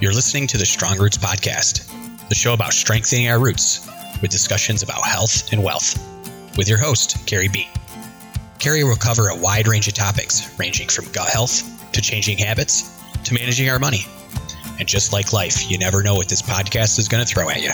You're listening to the Strong Roots Podcast, the show about strengthening our roots with discussions about health and wealth, with your host, Kerrie B. Kerrie will cover a wide range of topics, ranging from gut health to changing habits to managing our money. And just like life, you never know what this podcast is going to throw at you.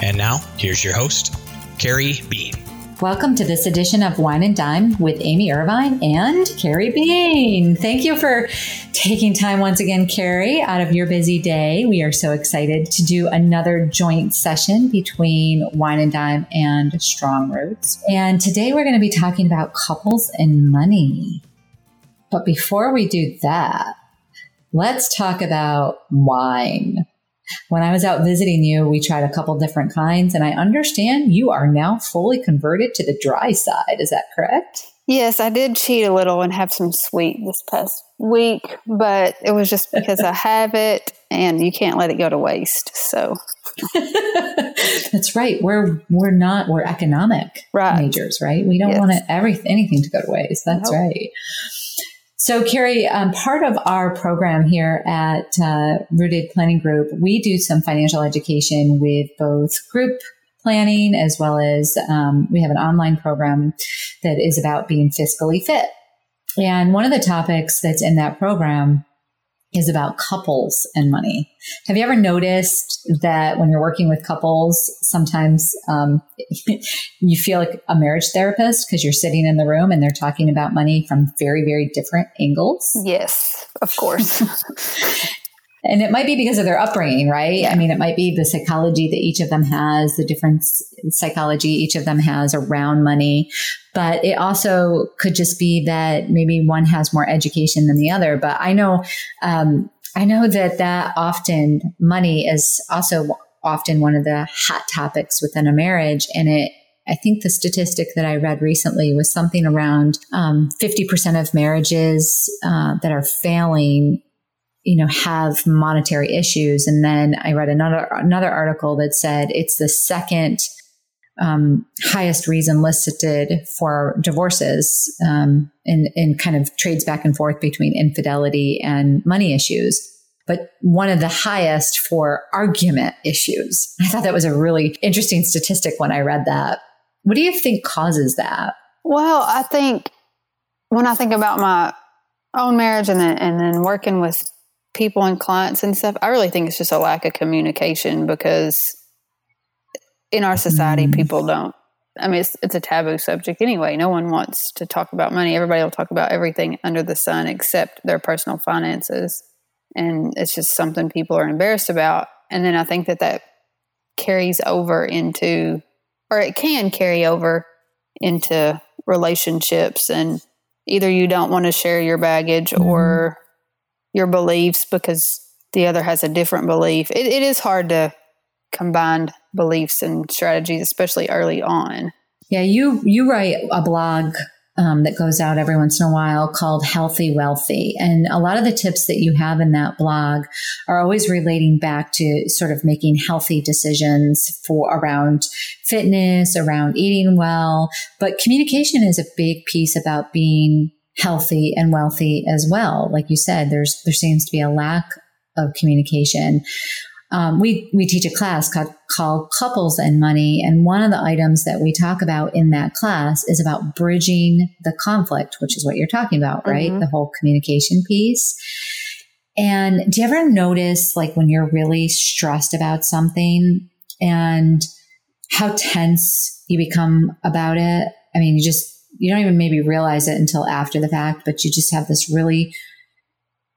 And now, here's your host, Kerrie Bean. Welcome to this edition of Wine and Dime with Amy Irvine and Kerrie Bean. Thank you for taking time once again, Kerrie, out of your busy day. We are so excited to do another joint session between Wine and Dime and Strong Roots. And today we're going to be talking about couples and money. But before we do that, let's talk about wine. When I was out visiting you, we tried a couple different kinds, and I understand you are now fully converted to the dry side. Is that correct? Yes, I did cheat a little and have some sweet this past week, but it was just because I have it and you can't let it go to waste. So That's right. We're we're not we're economic right. majors, right? We don't Yes. want to every anything to go to waste. That's Nope. right. So, Kerrie, um, part of our program here at uh, Rooted Planning Group, we do some financial education with both group planning as well as um, we have an online program that is about being fiscally fit. And one of the topics that's in that program is about couples and money. Have you ever noticed that when you're working with couples, sometimes um, you feel like a marriage therapist because you're sitting in the room and they're talking about money from very, very different angles? yes, of course. And it might be because of their upbringing, right? I mean, it might be the psychology that each of them has, the different psychology each of them has around money. But it also could just be that maybe one has more education than the other. But I know, um, I know that that often money is also often one of the hot topics within a marriage. And it, I think the statistic that I read recently was something around um, 50% of marriages uh, that are failing you know have monetary issues. And then i read another another article that said it's the second um, highest reason listed for divorces um, and, and kind of trades back and forth between infidelity and money issues but one of the highest for argument issues. I thought that was a really interesting statistic when i read that. What do you think causes that? Well, I think when I think about my own marriage and then and then working with people and clients and stuff, I really think it's just a lack of communication because in our society, Mm. people don't. I mean, it's, it's a taboo subject anyway. No one wants to talk about money. Everybody will talk about everything under the sun except their personal finances. And it's just something people are embarrassed about. And then I think that that carries over into, or it can carry over into relationships. And either you don't want to share your baggage or your beliefs because the other has a different belief. It, it is hard to combine beliefs and strategies, especially early on. Yeah, you you write a blog um, that goes out every once in a while called Healthy Wealthy, and a lot of the tips that you have in that blog are always relating back to sort of making healthy decisions for around fitness, around eating well. But communication is a big piece about being healthy and wealthy as well. Like you said, there's there seems to be a lack of communication um, we we teach a class called, called couples and money and one of the items that we talk about in that class is about bridging the conflict which is what you're talking about right Mhm. the whole communication piece and do you ever notice like when you're really stressed about something and how tense you become about it i mean you just you don't even maybe realize it until after the fact but you just have this really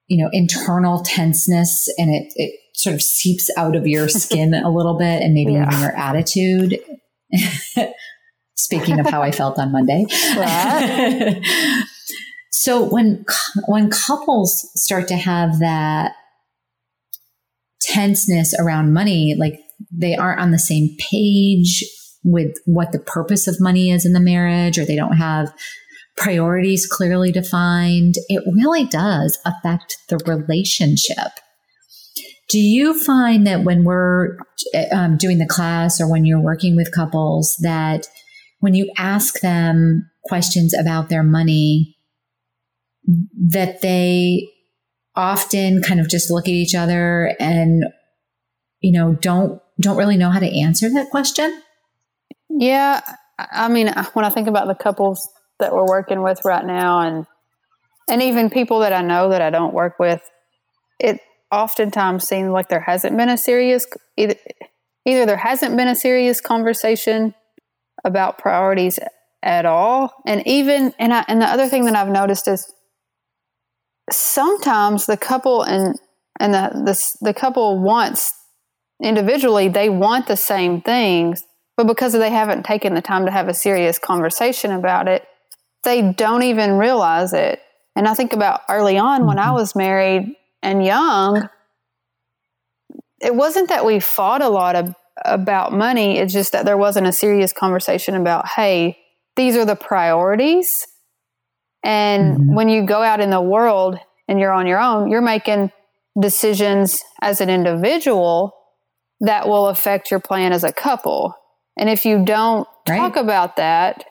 you know internal tenseness and it, it sort of seeps out of your skin a little bit and maybe Yeah. even your attitude speaking of how i felt on monday so when when couples start to have that tenseness around money like they aren't on the same page with what the purpose of money is in the marriage or they don't have priorities clearly defined it really does affect the relationship. Do you find that when we're um, doing the class or when you're working with couples that when you ask them questions about their money that they often kind of just look at each other and you know don't don't really know how to answer that question yeah i mean when i think about the couples that we're working with right now and and even people that i know that i don't work with it oftentimes seems like there hasn't been a serious either either there hasn't been a serious conversation about priorities at all. And even and I, and the other thing that i've noticed is sometimes the couple and and the, the the couple wants individually they want the same things but because they haven't taken the time to have a serious conversation about it they don't even realize it and i think about early on when i mm-hmm. was married and young it wasn't that we fought a lot of, about money it's just that there wasn't a serious conversation about hey these are the priorities and mm-hmm. when you go out in the world and you're on your own, you're making decisions as an individual that will affect your plan as a couple. And if you don't right. talk about that,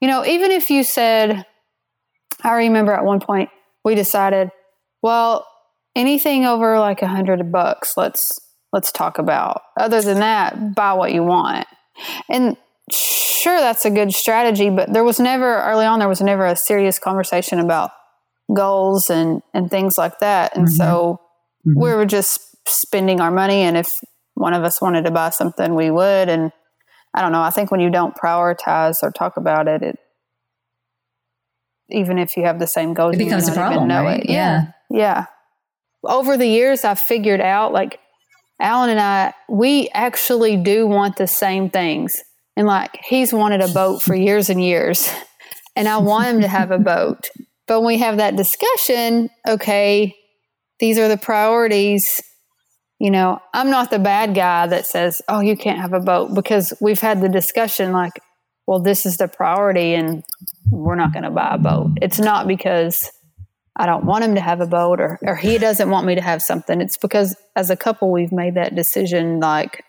you know, even if you said, I remember at one point we decided, well, anything over like a hundred bucks, let's let's talk about. Other than that, buy what you want. And sure that's a good strategy, but there was never early on there was never a serious conversation about goals and and things like that. And mm-hmm. so mm-hmm. we were just spending our money and if one of us wanted to buy something we would and I don't know, I think when you don't prioritize or talk about it, it even if you have the same goals, it becomes a problem. Know right? it. Yeah. yeah. Over the years I've figured out like Alan and I, we actually do want the same things. And like he's wanted a boat for years and years. And I want him to have a boat. But when we have that discussion, okay, these are the priorities. You know, I'm not the bad guy that says, oh, you can't have a boat because we've had the discussion like, well, this is the priority and we're not going to buy a boat. It's not because I don't want him to have a boat or, or he doesn't want me to have something. It's because as a couple, we've made that decision like,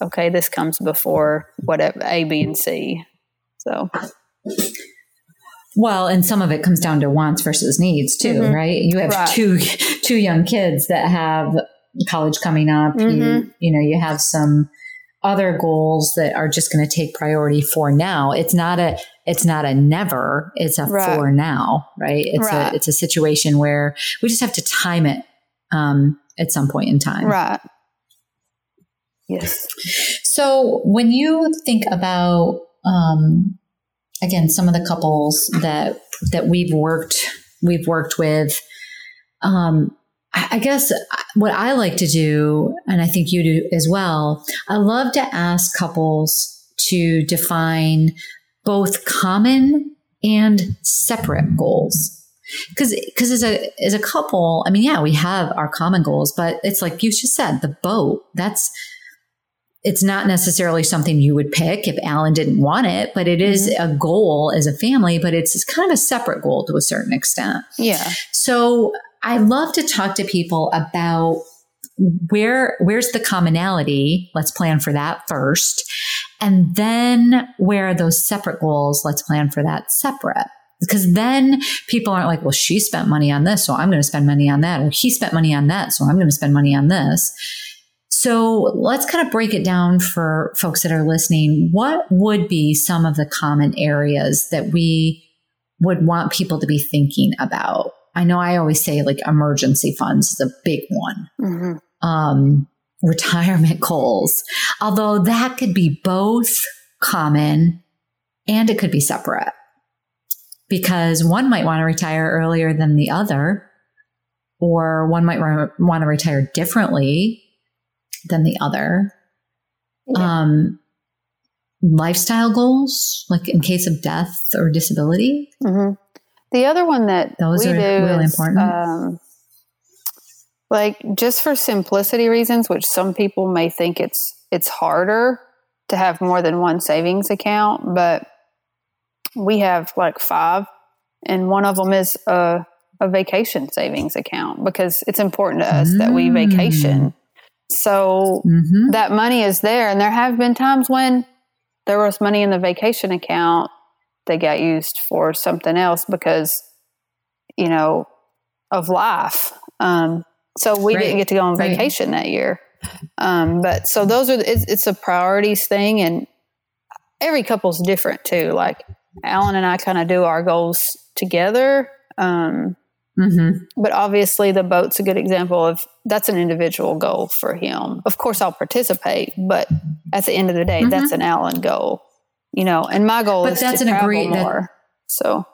okay, this comes before whatever A, B, and C. So, well, and some of it comes down to wants versus needs too, mm-hmm. right? You have right. two two young kids that have college coming up. Mm-hmm. You you know you have some other goals that are just going to take priority for now. It's not a it's not a never. It's a right. for now, right? It's right. a it's a situation where we just have to time it um, at some point in time, right? Yes. So when you think about um, again some of the couples that that we've worked we've worked with, um, I guess what I like to do, and I think you do as well, I love to ask couples to define both common and separate goals because because as a as a couple i mean yeah we have our common goals but it's like you just said the boat that's it's not necessarily something you would pick if Alan didn't want it, but it is mm-hmm. a goal as a family, but it's kind of a separate goal to a certain extent. Yeah. So I love to talk to people about where where's the commonality? Let's plan for that first. And then where are those separate goals? Let's plan for that separate. Because then people aren't like well she spent money on this so i'm going to spend money on that. Or he spent money on that so i'm going to spend money on this. So let's kind of break it down for folks that are listening. What would be some of the common areas that we would want people to be thinking about? I know I always say like emergency funds is a big one. Mm-hmm. Um, retirement goals, although that could be both common and it could be separate because one might want to retire earlier than the other, or one might re- want to retire differently than the other. Yeah. Um, lifestyle goals, like in case of death or disability. Mm-hmm. The other one that those are really is, important. Um, like just for simplicity reasons, which some people may think it's it's harder to have more than one savings account, but we have like five, and one of them is a, a vacation savings account because it's important to us mm. that we vacation mm. So mm-hmm. that money is there. And there have been times when there was money in the vacation account that got used for something else because, you know, of life. Um, so we Right. didn't get to go on Right. vacation that year. Um, but so those are, it's, it's a priorities thing. And every couple's different too. Like Alan and I kind of do our goals together. Um, Mm-hmm. but obviously the boat's a good example of that's an individual goal for him. Of course I'll participate, but at the end of the day, Mhm. that's an Alan goal. You know, and my goal But is that's to an travel agree- that- more. so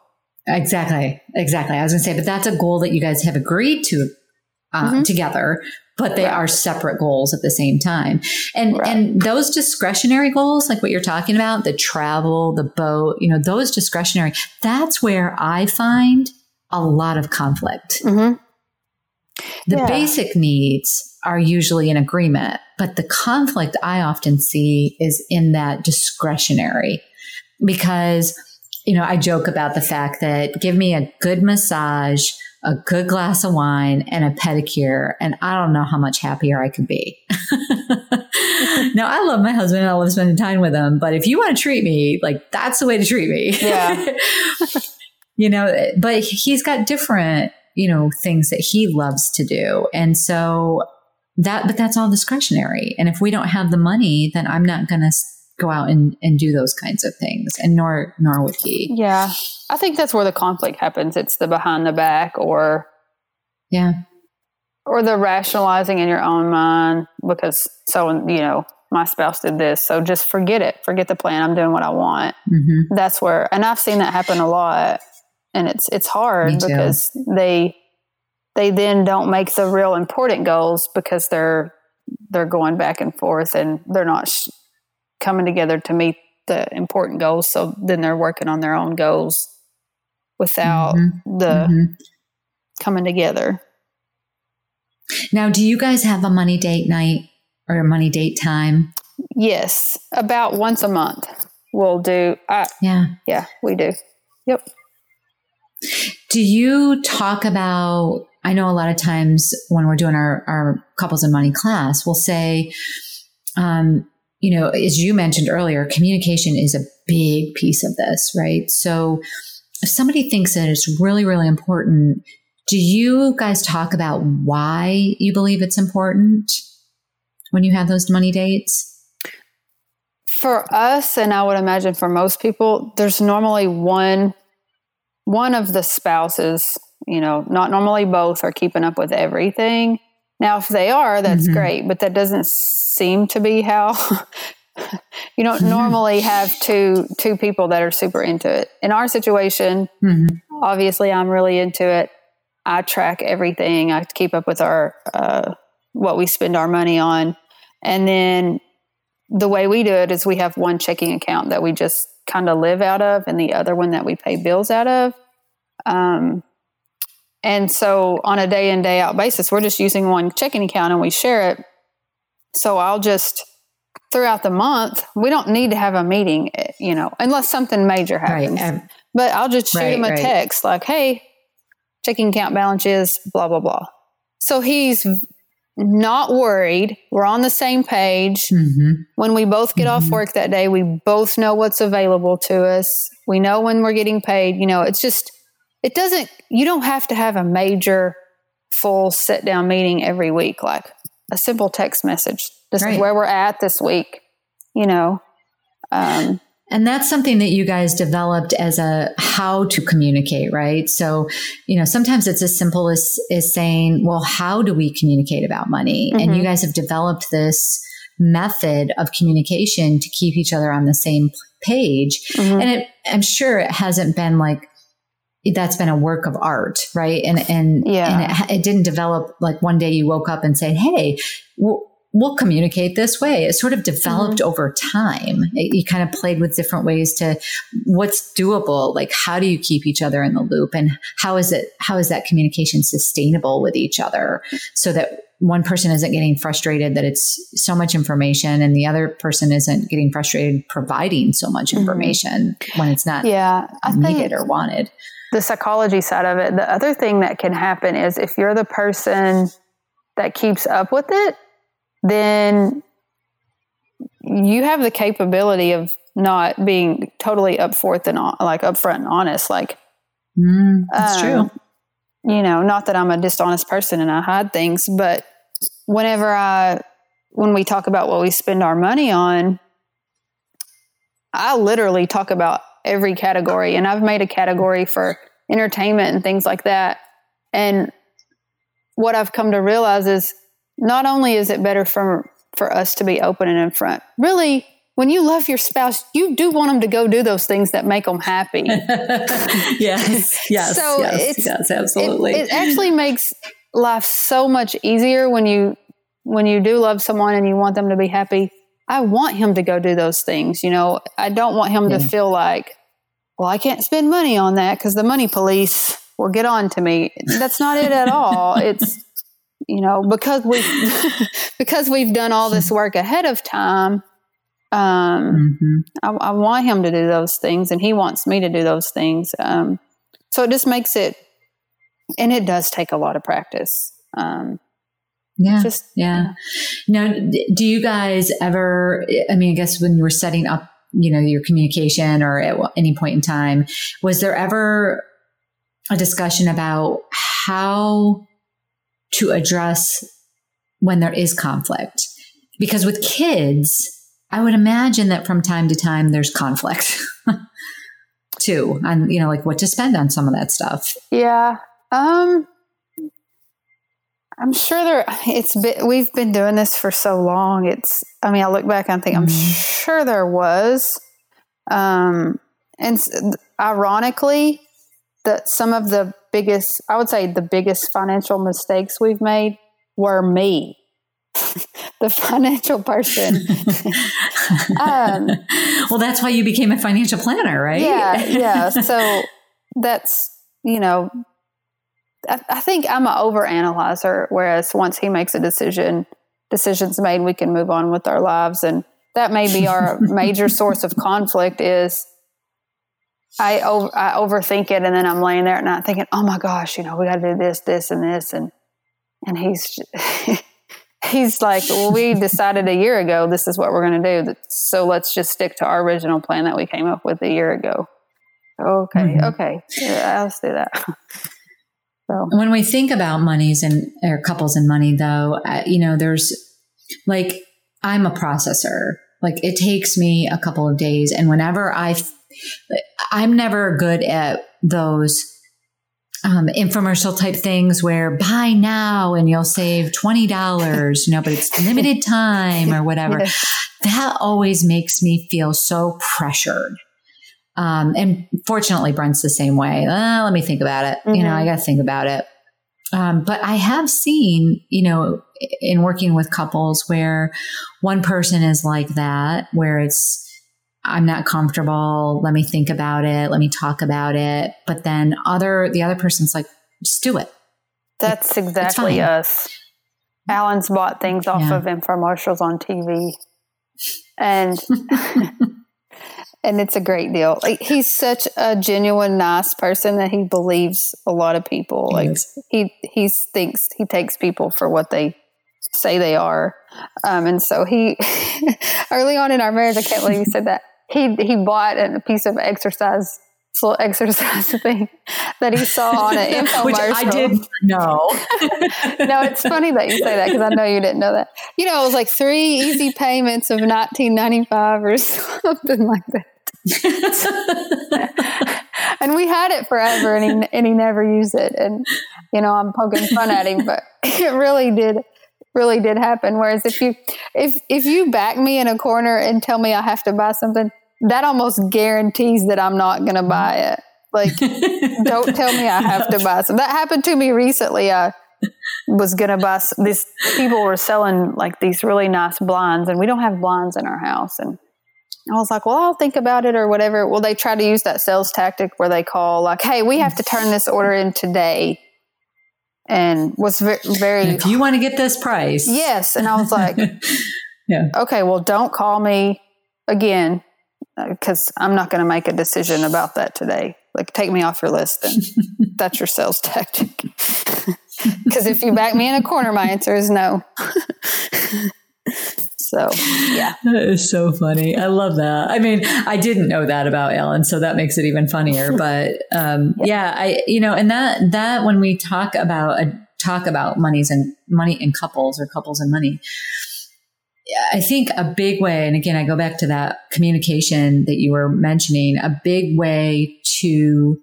Exactly. Exactly. I was going to say, but that's a goal that you guys have agreed to uh, Mhm. together, but they Right. are separate goals at the same time. And Right. and those discretionary goals, like what you're talking about, the travel, the boat, you know, those discretionary. That's where I find a lot of conflict. mhm. The Yeah. basic needs are usually in agreement, but the conflict I often see is in that discretionary because, you know, I joke about the fact that give me a good massage, a good glass of wine, and a pedicure, and I don't know how much happier I could be. now, I love my husband and I love spending time with him, but if you want to treat me, like, that's the way to treat me. Yeah. you know, but he's got different, you know, things that he loves to do. And so that, but that's all discretionary. And if we don't have the money, then I'm not going to go out and, and do those kinds of things. And nor, nor would he. Yeah. I think that's where the conflict happens. It's the behind the back or Yeah. or the rationalizing in your own mind because so you know, my spouse did this, so just forget it. Forget the plan. I'm doing what I want. hmm That's where and I've seen that happen a lot. And it's it's hard because they they then don't make the real important goals because they're they're going back and forth and they're not sh- coming together to meet the important goals. So then they're working on their own goals without Mhm. the hmm coming together. Now, do you guys have a money date night or a money date time? Yes, about once a month we'll do. I, Yeah. yeah, we do. Yep. Do you talk about? I know a lot of times when we're doing our, our couples and money class, we'll say, um, you know, as you mentioned earlier, communication is a big piece of this, right? So if somebody thinks that it's really, really important, do you guys talk about why you believe it's important when you have those money dates? For us, and I would imagine for most people, there's normally one one of the spouses. You know, not normally both are keeping up with everything. Now, if they are, that's Mhm. great, but that doesn't seem to be how. you don't normally have two two people that are super into it. In our situation, Mhm. obviously i'm really into it i track everything i keep up with our uh, what we spend our money on and then the way we do it is we have one checking account that we just kind of live out of and the other one that we pay bills out of um, and so on a day in day out basis we're just using one checking account and we share it so i'll just throughout the month we don't need to have a meeting eh, you know unless something major Right. happens but I'll just shoot Right, him a right. text like, hey, checking account balance is blah, blah, blah. So he's not worried. We're on the same page. mhm. When we both get off Mhm. work that day, we both know what's available to us. We know when we're getting paid. You know, it's just, it doesn't, you don't have to have a major full sit down meeting every week. Like a simple text message. This Right. is where we're at this week, you know. Um, And that's something that you guys developed as a how to communicate, right? So, you know, sometimes it's as simple as, as saying, well, how do we communicate about money? And Mhm. you guys have developed this method of communication to keep each other on the same page. mhm. And it, I'm sure it hasn't been like, that's been a work of art, right? And, and, Yeah. and it, it didn't develop like one day you woke up and said, Hey, we'll, we'll communicate this way. It sort of developed over time. It, you kind of played with different ways to what's doable. Like, how do you keep each other in the loop and how is it, how is that communication sustainable with each other so that one person isn't getting frustrated that it's so much information and the other person isn't getting frustrated providing so much Mhm. information when it's not yeah, I think needed or wanted. The psychology side of it, the other thing that can happen is if you're the person that keeps up with it, then you have the capability of not being totally up forth and on, like upfront and honest. Like, Mm, that's um, true. you know, not that I'm a dishonest person and I hide things, but whenever I, when we talk about what we spend our money on, I literally talk about every category and I've made a category for entertainment and things like that. And what I've come to realize is not only is it better for for us to be open and in front, really when you love your spouse, you do want them to go do those things that make them happy. yes, yes, so yes, it's, yes, absolutely. It, it actually makes life so much easier when you when you do love someone and you want them to be happy. I want him to go do those things. You know, I don't want him yeah. to feel like, well, I can't spend money on that because the money police will get on to me. That's not it at all. It's you know because we because we've done all this work ahead of time um, mm-hmm. I, I, want him to do those things, and he wants me to do those things. Um, so it just makes it, and it does take a lot of practice. Um, yeah, just yeah. Now, do you guys ever? I mean, I guess when you were setting up, you know, your communication, or at any point in time, was there ever a discussion about how to address when there is conflict? Because with kids I would imagine that from time to time there's conflict too, and you know, like what to spend on some of that stuff. Yeah. Um, I'm sure there. It's been, we've been doing this for so long. It's. I mean, I look back and think mm-hmm. I'm sure there was. Um, and ironically, that some of the biggest, I would say, the biggest financial mistakes we've made were me the financial person. um, well, that's why you became a financial planner, right? Yeah, yeah. So that's you know, I, I think I'm an overanalyzer. Whereas once he makes a decision, decisions made, we can move on with our lives, and that may be our major source of conflict. Is I over, I overthink it, and then I'm laying there at night thinking, "Oh my gosh, you know, we got to do this, this, and this," and and he's he's like, well, we decided a year ago this is what we're going to do. So let's just stick to our original plan that we came up with a year ago. Okay, mm-hmm. okay, yeah, let's do that. so when we think about monies and or couples and money, though, uh, you know, there's like I'm a processor. Like it takes me a couple of days, and whenever I, I'm never good at those um, infomercial type things where buy now and you'll save $20, you know, but it's limited time or whatever. Yes. That always makes me feel so pressured. Um, and fortunately, Brent's the same way. Uh, let me think about it. Mm-hmm. You know, I mm-hmm. got to think about it. Um, but I have seen, you know, in working with couples where one person is like that, where it's, I'm not comfortable. Let me think about it. Let me talk about it. But then other, the other person's like, just do it. That's exactly us. Alan's bought things off yeah. of infomercials on TV. And, and it's a great deal. Like he's such a genuine, nice person that he believes a lot of people. Like he, he thinks he takes people for what they say they are. Um, and so he, early on in our marriage, I can't believe you said that he he bought a piece of exercise little exercise thing that he saw on an infomercial. Which I did know. no, it's funny that you say that because I know you didn't know that. You know, it was like three easy payments of nineteen ninety five or something like that. and we had it forever, and he and he never used it. And you know, I'm poking fun at him, but it really did really did happen. Whereas if you if if you back me in a corner and tell me I have to buy something, that almost guarantees that I'm not going to mm-hmm. buy it. Like, don't tell me I have to buy some. That happened to me recently. I was going to buy some, these people were selling like these really nice blinds, and we don't have blinds in our house. And I was like, well, I'll think about it or whatever. Well, they try to use that sales tactic where they call, like, hey, we have to turn this order in today. And was very, very if you want to get this price. Yes. And I was like, yeah. Okay, well, don't call me again because I'm not going to make a decision about that today. Like, take me off your list, then that's your sales tactic. Because if you back me in a corner, my answer is no. So, yeah. That is so funny. I love that. I mean, I didn't know that about Ellen, so that makes it even funnier. But um, yeah, I you know, and that that when we talk about uh, talk about monies and money in couples or couples and money, I think a big way, and again, I go back to that communication that you were mentioning, a big way to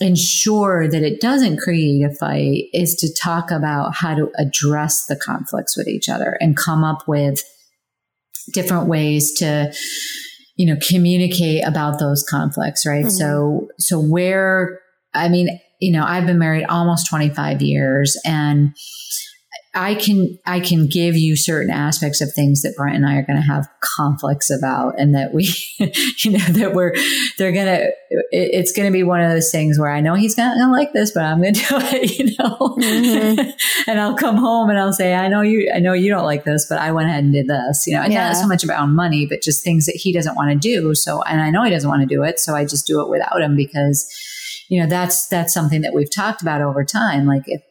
ensure that it doesn't create a fight is to talk about how to address the conflicts with each other and come up with different ways to you know communicate about those conflicts right mm-hmm. so so where i mean you know i've been married almost 25 years and I can I can give you certain aspects of things that Brent and I are going to have conflicts about, and that we, you know, that we're they're gonna it's going to be one of those things where I know he's not going to like this, but I'm going to do it, you know, mm-hmm. and I'll come home and I'll say, I know you I know you don't like this, but I went ahead and did this, you know, and yeah. not so much about money, but just things that he doesn't want to do. So, and I know he doesn't want to do it, so I just do it without him because, you know, that's that's something that we've talked about over time, like if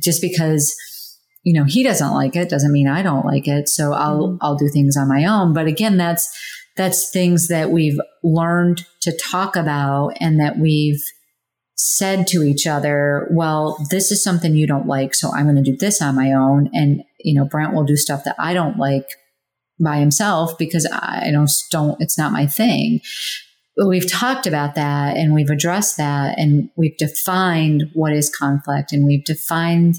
just because you know, he doesn't like it doesn't mean I don't like it. So I'll, mm-hmm. I'll do things on my own. But again, that's, that's things that we've learned to talk about and that we've said to each other, well, this is something you don't like. So I'm going to do this on my own. And, you know, Brent will do stuff that I don't like by himself because I don't, don't, it's not my thing. But we've talked about that and we've addressed that and we've defined what is conflict and we've defined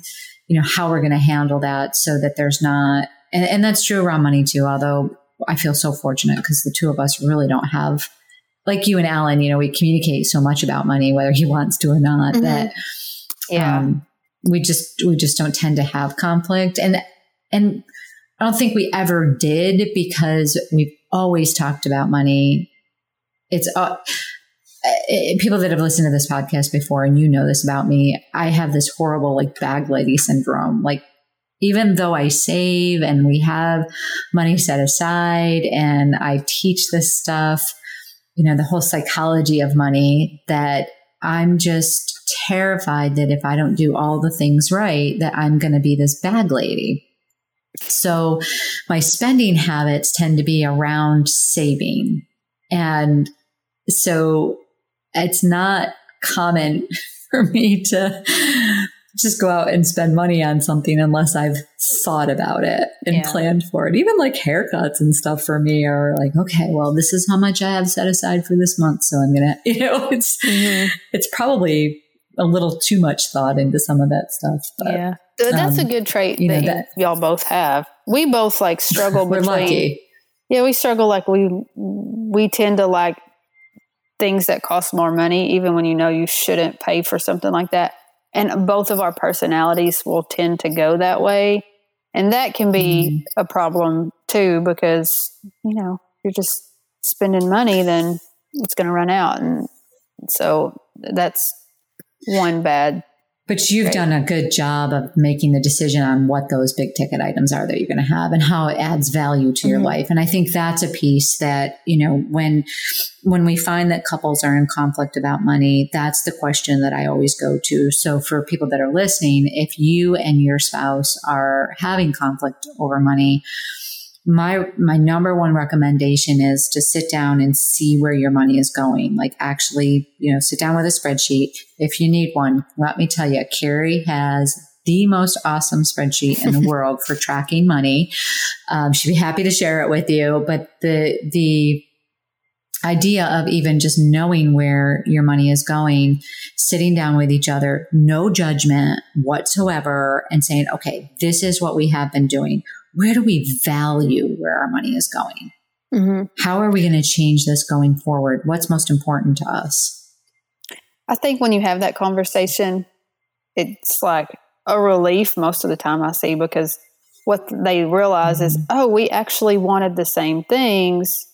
you know, how we're going to handle that so that there's not, and, and that's true around money too, although I feel so fortunate because the two of us really don't have, like you and Alan, you know, we communicate so much about money, whether he wants to or not, mm-hmm. that, yeah, um, we just, we just don't tend to have conflict. And, and I don't think we ever did because we've always talked about money. It's, uh, Uh, people that have listened to this podcast before and you know this about me, I have this horrible like bag lady syndrome. Like even though I save and we have money set aside and I teach this stuff, you know, the whole psychology of money that I'm just terrified that if I don't do all the things right, that I'm going to be this bag lady. So my spending habits tend to be around saving. And so it's not common for me to just go out and spend money on something unless I've thought about it and yeah. planned for it. Even like haircuts and stuff for me are like, okay, well, this is how much I have set aside for this month. So I'm going to, you know, it's, mm-hmm. it's probably a little too much thought into some of that stuff. But, yeah. That's um, a good trait you know, that, that, y'all both have. We both like struggle between. Lucky. Yeah, we struggle like we we tend to like things that cost more money, even when you know you shouldn't pay for something like that. And both of our personalities will tend to go that way. And that can be mm-hmm. a problem too, because, you know, you're just spending money, then it's going to run out. And so that's one bad but you've right. done a good job of making the decision on what those big ticket items are that you're going to have and how it adds value to mm-hmm. your life. And I think that's a piece that, you know, when when we find that couples are in conflict about money, that's the question that I always go to. So for people that are listening, if you and your spouse are having conflict over money, my my number one recommendation is to sit down and see where your money is going. Like actually you know sit down with a spreadsheet. If you need one let me tell you Kerrie has the most awesome spreadsheet in the world for tracking money. Um, she'd be happy to share it with you but the the idea of even just knowing where your money is going, sitting down with each other, no judgment whatsoever, and saying, okay, this is what we have been doing where do we value where our money is going? Mm-hmm. How are we going to change this going forward? What's most important to us? I think when you have that conversation, it's like a relief most of the time I see because what they realize mm-hmm. is, oh, we actually wanted the same things.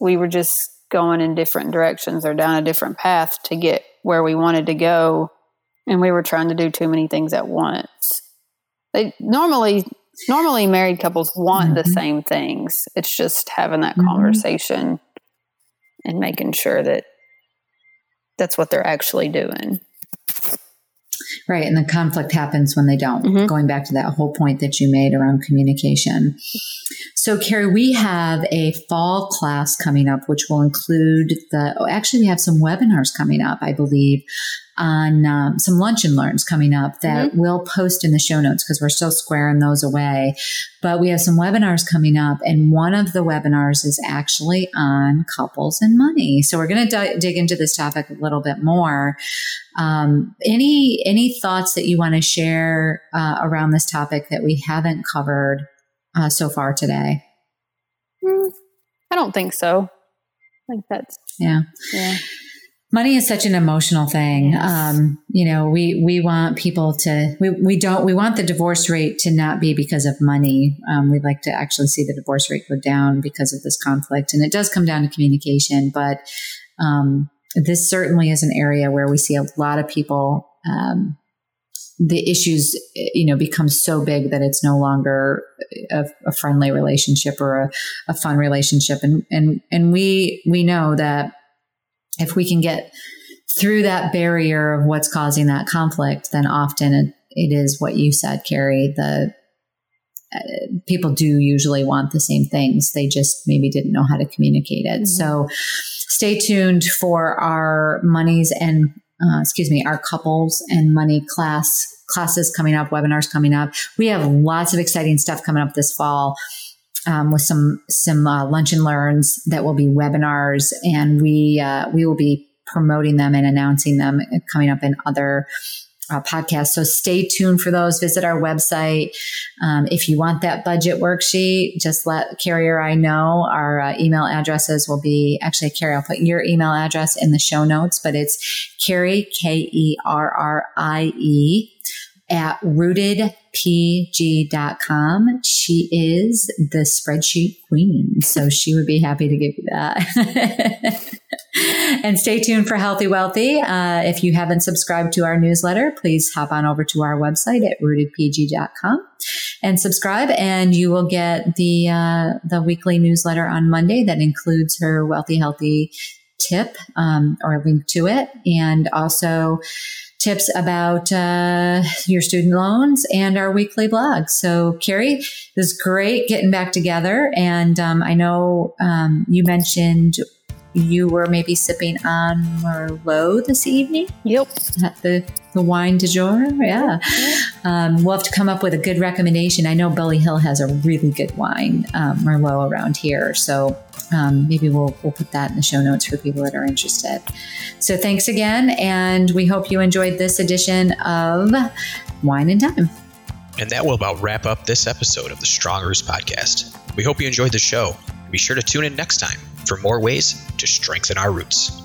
We were just going in different directions or down a different path to get where we wanted to go. And we were trying to do too many things at once. They normally normally married couples want mm-hmm. the same things. It's just having that mm-hmm. conversation and making sure that that's what they're actually doing. Right. And the conflict happens when they don't, mm-hmm. going back to that whole point that you made around communication. So, Kerrie, we have a fall class coming up, which will include the, oh, actually, we have some webinars coming up, I believe, on um, some lunch and learns coming up that mm-hmm. we'll post in the show notes because we're still squaring those away. But we have some webinars coming up, and one of the webinars is actually on couples and money. So we're going to d- dig into this topic a little bit more. Um, any any thoughts that you want to share uh, around this topic that we haven't covered uh, so far today? Mm, I don't think so. I think that's yeah. Yeah. Money is such an emotional thing. Yes. Um, you know, we we want people to we, we don't we want the divorce rate to not be because of money. Um, we'd like to actually see the divorce rate go down because of this conflict, and it does come down to communication. But um, this certainly is an area where we see a lot of people um, the issues, you know, become so big that it's no longer a, a friendly relationship or a, a, fun relationship. And, and, and we, we know that if we can get through that barrier of what's causing that conflict, then often it, it is what you said, Kerrie, the, uh, people do usually want the same things. They just maybe didn't know how to communicate it. Mm-hmm. So stay tuned for our monies and uh, excuse me, our couples and money class classes coming up, webinars coming up. We have lots of exciting stuff coming up this fall. Um, with some some uh, lunch and learns that will be webinars, and we uh, we will be promoting them and announcing them coming up in other uh, podcast. So stay tuned for those. Visit our website. Um, if you want that budget worksheet, just let Kerrie or I know. Our uh, email addresses will be actually, Kerrie, I'll put your email address in the show notes, but it's Kerrie, K E R R I E, at rootedpg.com. She is the spreadsheet queen. So she would be happy to give you that. and stay tuned for Healthy Wealthy. Uh, if you haven't subscribed to our newsletter, please hop on over to our website at rootedpg.com and subscribe and you will get the, uh, the weekly newsletter on Monday that includes her Wealthy Healthy tip um, or a link to it. And also, tips about uh, your student loans and our weekly blog. So, Kerrie, it was great getting back together. And um, I know um, you mentioned you were maybe sipping on Merlot this evening. Yep. The, the wine du jour. Yeah. Um, we'll have to come up with a good recommendation. I know Billy Hill has a really good wine, um, Merlot, around here. So um, maybe we'll, we'll put that in the show notes for people that are interested. So thanks again. And we hope you enjoyed this edition of Wine and Dime. And that will about wrap up this episode of the Strong Roots podcast. We hope you enjoyed the show. Be sure to tune in next time for more ways to strengthen our roots.